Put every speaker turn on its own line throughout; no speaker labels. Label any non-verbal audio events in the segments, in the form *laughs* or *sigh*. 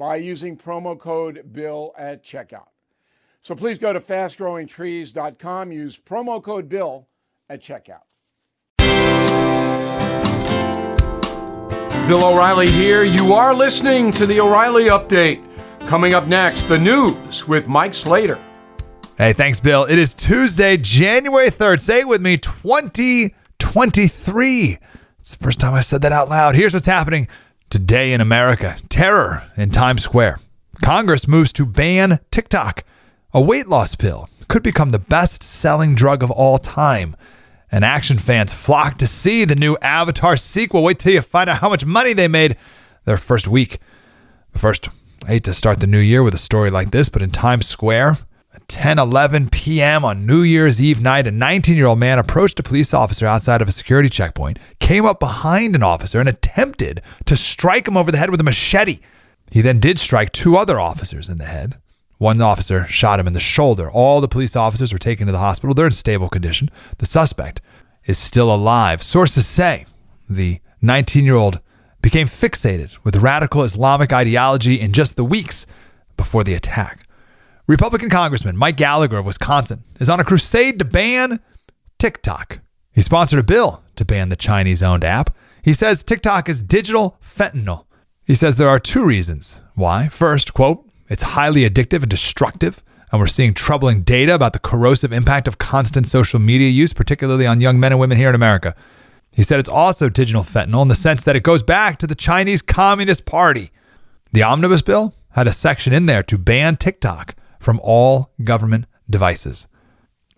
by using promo code BILL at checkout. So please go to fastgrowingtrees.com, use promo code BILL at checkout. Bill O'Reilly here. You are listening to the O'Reilly Update. Coming up next, the news with Mike Slater.
Hey, thanks, Bill. It is Tuesday, January 3rd. Say it with me 2023. It's the first time I said that out loud. Here's what's happening Today in America, terror in Times Square. Congress moves to ban TikTok. A weight loss pill could become the best selling drug of all time. And action fans flock to see the new Avatar sequel. Wait till you find out how much money they made their first week. First, I hate to start the new year with a story like this, but in Times Square, 10 11 p.m. on New Year's Eve night, a 19 year old man approached a police officer outside of a security checkpoint, came up behind an officer, and attempted to strike him over the head with a machete. He then did strike two other officers in the head. One officer shot him in the shoulder. All the police officers were taken to the hospital. They're in stable condition. The suspect is still alive. Sources say the 19 year old became fixated with radical Islamic ideology in just the weeks before the attack. Republican Congressman Mike Gallagher of Wisconsin is on a crusade to ban TikTok. He sponsored a bill to ban the Chinese owned app. He says TikTok is digital fentanyl. He says there are two reasons why. First, quote, it's highly addictive and destructive, and we're seeing troubling data about the corrosive impact of constant social media use, particularly on young men and women here in America. He said it's also digital fentanyl in the sense that it goes back to the Chinese Communist Party. The omnibus bill had a section in there to ban TikTok from all government devices.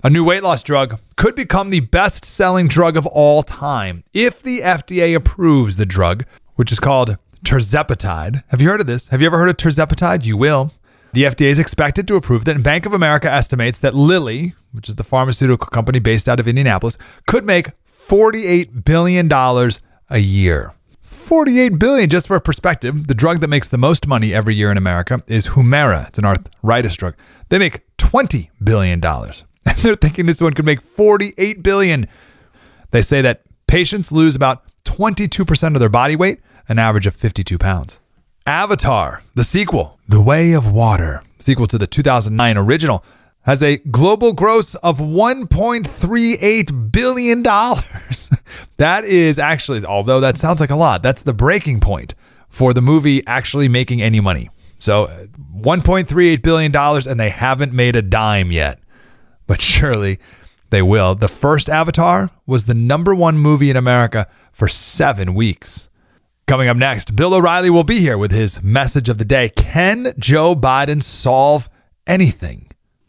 A new weight loss drug could become the best selling drug of all time if the FDA approves the drug, which is called tirzepatide. Have you heard of this? Have you ever heard of tirzepatide? You will. The FDA is expected to approve that, and Bank of America estimates that Lilly, which is the pharmaceutical company based out of Indianapolis, could make $48 billion a year. 48 billion just for perspective the drug that makes the most money every year in america is humira. It's an arthritis drug. They make 20 billion dollars. *laughs* And they're thinking this one could make 48 billion. They say that patients lose about 22% of their body weight an average of 52 pounds. Avatar the sequel the way of water. Sequel to the 2009 original has a global gross of $1.38 billion. *laughs* that is actually, although that sounds like a lot, that's the breaking point for the movie actually making any money. So uh, $1.38 billion, and they haven't made a dime yet. But surely they will. The first Avatar was the number one movie in America for seven weeks. Coming up next, Bill O'Reilly will be here with his message of the day. Can Joe Biden solve anything?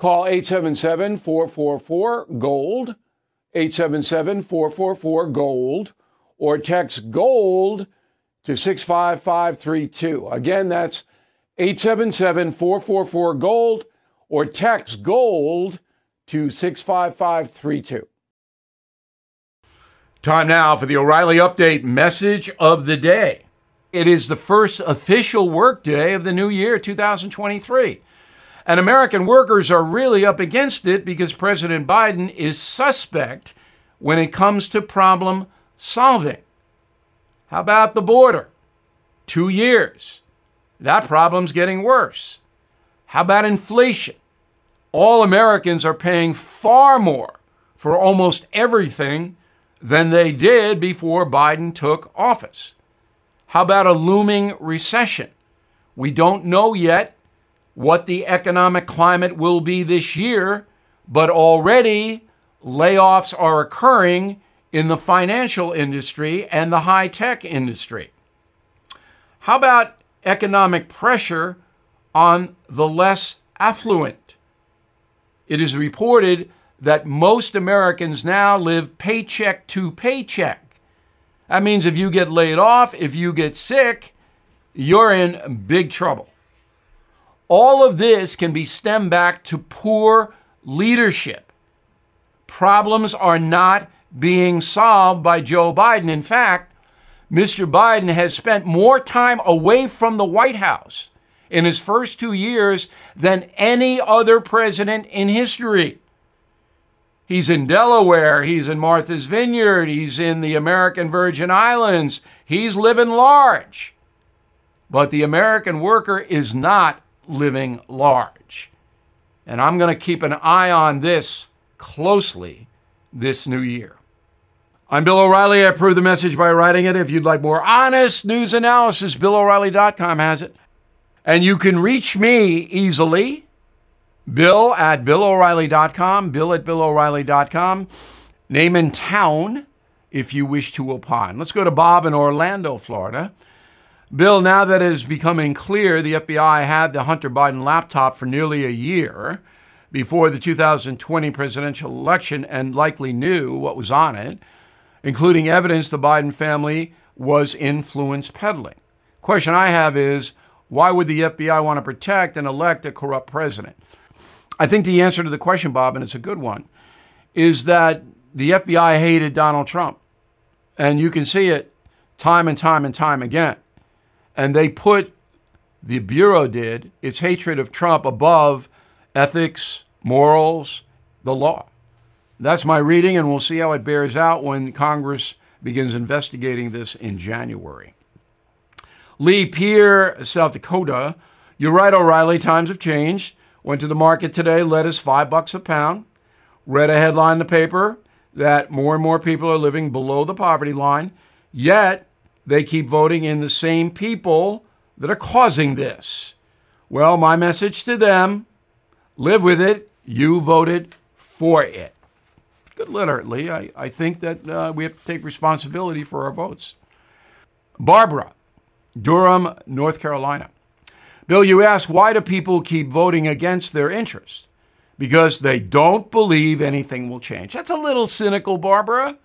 Call 877 444 GOLD, 877 444 GOLD, or text GOLD to 65532. Again, that's 877 444 GOLD, or text GOLD to 65532. Time now for the O'Reilly Update message of the day. It is the first official workday of the new year, 2023. And American workers are really up against it because President Biden is suspect when it comes to problem solving. How about the border? Two years. That problem's getting worse. How about inflation? All Americans are paying far more for almost everything than they did before Biden took office. How about a looming recession? We don't know yet what the economic climate will be this year, but already layoffs are occurring in the financial industry and the high tech industry. How about economic pressure on the less affluent? It is reported that most Americans now live paycheck to paycheck. That means if you get laid off, if you get sick, you're in big trouble. All of this can be stemmed back to poor leadership. Problems are not being solved by Joe Biden. In fact, Mr. Biden has spent more time away from the White House in his first two years than any other president in history. He's in Delaware. He's in Martha's Vineyard. He's in the American Virgin Islands. He's living large. But the American worker is not living large. And I'm going to keep an eye on this closely this new year. I'm Bill O'Reilly. I approve the message by writing it. If you'd like more honest news analysis, BillO'Reilly.com has it. And you can reach me easily Bill at BillO'Reilly.com, Bill at BillO'Reilly.com. Name and town if you wish to opine. Let's go to Bob in Orlando, Florida. Bill, now that it is becoming clear the FBI had the Hunter Biden laptop for nearly a year before the 2020 presidential election and likely knew what was on it, including evidence the Biden family was influence peddling. Question I have is why would the FBI want to protect and elect a corrupt president? I think the answer to the question, Bob, and it's a good one, is that the FBI hated Donald Trump. And you can see it time and time and time again. And they put, the Bureau did, its hatred of Trump above ethics, morals, the law. That's my reading, and we'll see how it bears out when Congress begins investigating this in January. Lee Pierre, South Dakota. You're right, O'Reilly, times have changed. Went to the market today, lettuce five bucks a pound. Read a headline in the paper that more and more people are living below the poverty line, yet they keep voting in the same people that are causing this. Well, my message to them live with it. You voted for it. Good literally. I, I think that uh, we have to take responsibility for our votes. Barbara, Durham, North Carolina. Bill, you ask why do people keep voting against their interest? Because they don't believe anything will change. That's a little cynical, Barbara,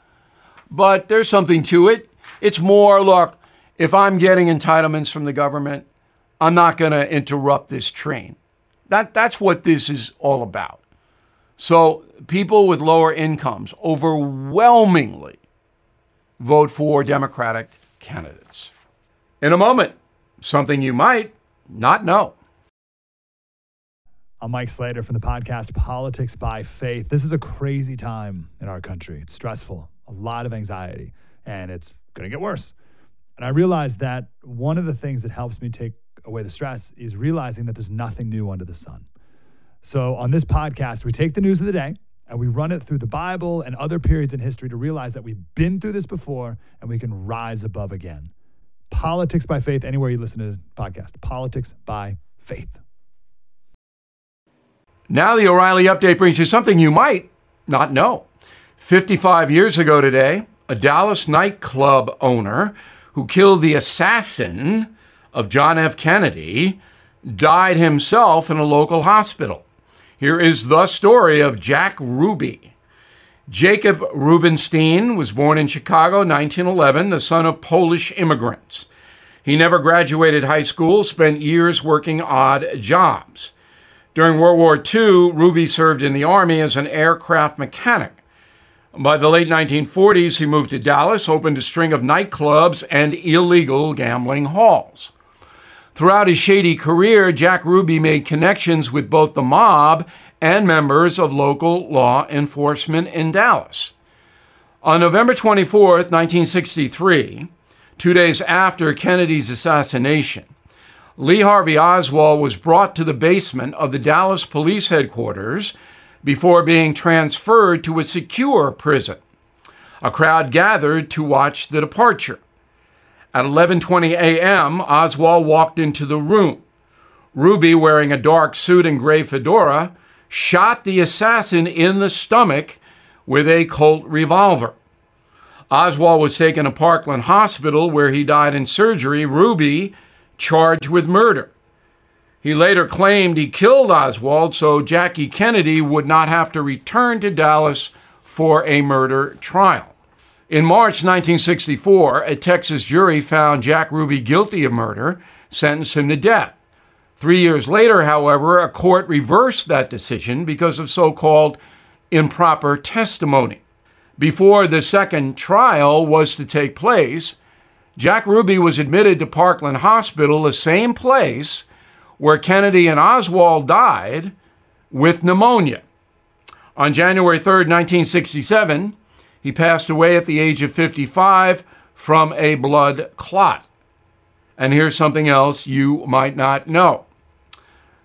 but there's something to it. It's more look, if I'm getting entitlements from the government, I'm not going to interrupt this train. That, that's what this is all about. So, people with lower incomes overwhelmingly vote for Democratic candidates. In a moment, something you might not know.
I'm Mike Slater from the podcast Politics by Faith. This is a crazy time in our country. It's stressful, a lot of anxiety, and it's going to get worse. And I realized that one of the things that helps me take away the stress is realizing that there's nothing new under the sun. So on this podcast, we take the news of the day and we run it through the Bible and other periods in history to realize that we've been through this before and we can rise above again. Politics by Faith, anywhere you listen to the podcast. Politics by Faith.
Now, the O'Reilly update brings you something you might not know. 55 years ago today, a Dallas nightclub owner who killed the assassin of John F. Kennedy died himself in a local hospital. Here is the story of Jack Ruby. Jacob Rubenstein was born in Chicago 1911, the son of Polish immigrants. He never graduated high school, spent years working odd jobs. During World War II, Ruby served in the Army as an aircraft mechanic. By the late 1940s, he moved to Dallas, opened a string of nightclubs and illegal gambling halls. Throughout his shady career, Jack Ruby made connections with both the mob and members of local law enforcement in Dallas. On November 24, 1963, two days after Kennedy's assassination, Lee Harvey Oswald was brought to the basement of the Dallas police headquarters before being transferred to a secure prison. A crowd gathered to watch the departure. At 11:20 a.m., Oswald walked into the room. Ruby, wearing a dark suit and gray fedora, shot the assassin in the stomach with a Colt revolver. Oswald was taken to Parkland Hospital where he died in surgery, Ruby charged with murder. He later claimed he killed Oswald so Jackie Kennedy would not have to return to Dallas for a murder trial. In March 1964, a Texas jury found Jack Ruby guilty of murder, sentenced him to death. Three years later, however, a court reversed that decision because of so called improper testimony. Before the second trial was to take place, Jack Ruby was admitted to Parkland Hospital, the same place where Kennedy and Oswald died with pneumonia. On January 3, 1967, he passed away at the age of 55 from a blood clot. And here's something else you might not know.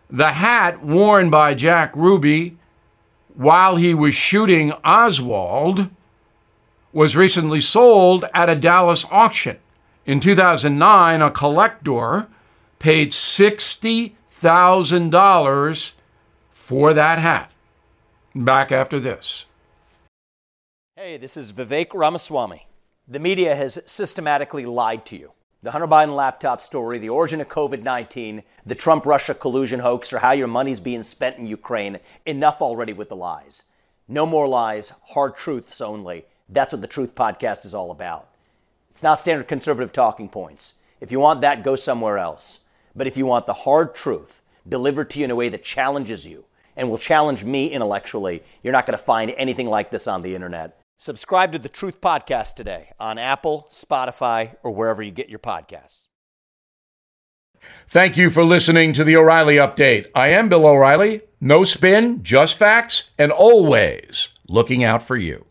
The hat worn by Jack Ruby while he was shooting Oswald was recently sold at a Dallas auction. In 2009, a collector paid $60,000 for that hat. Back after this.
Hey, this is Vivek Ramaswamy. The media has systematically lied to you. The Hunter Biden laptop story, the origin of COVID 19, the Trump Russia collusion hoax, or how your money's being spent in Ukraine. Enough already with the lies. No more lies, hard truths only. That's what the Truth Podcast is all about. It's not standard conservative talking points. If you want that, go somewhere else. But if you want the hard truth delivered to you in a way that challenges you and will challenge me intellectually, you're not going to find anything like this on the internet. Subscribe to the Truth Podcast today on Apple, Spotify, or wherever you get your podcasts.
Thank you for listening to the O'Reilly Update. I am Bill O'Reilly. No spin, just facts, and always looking out for you.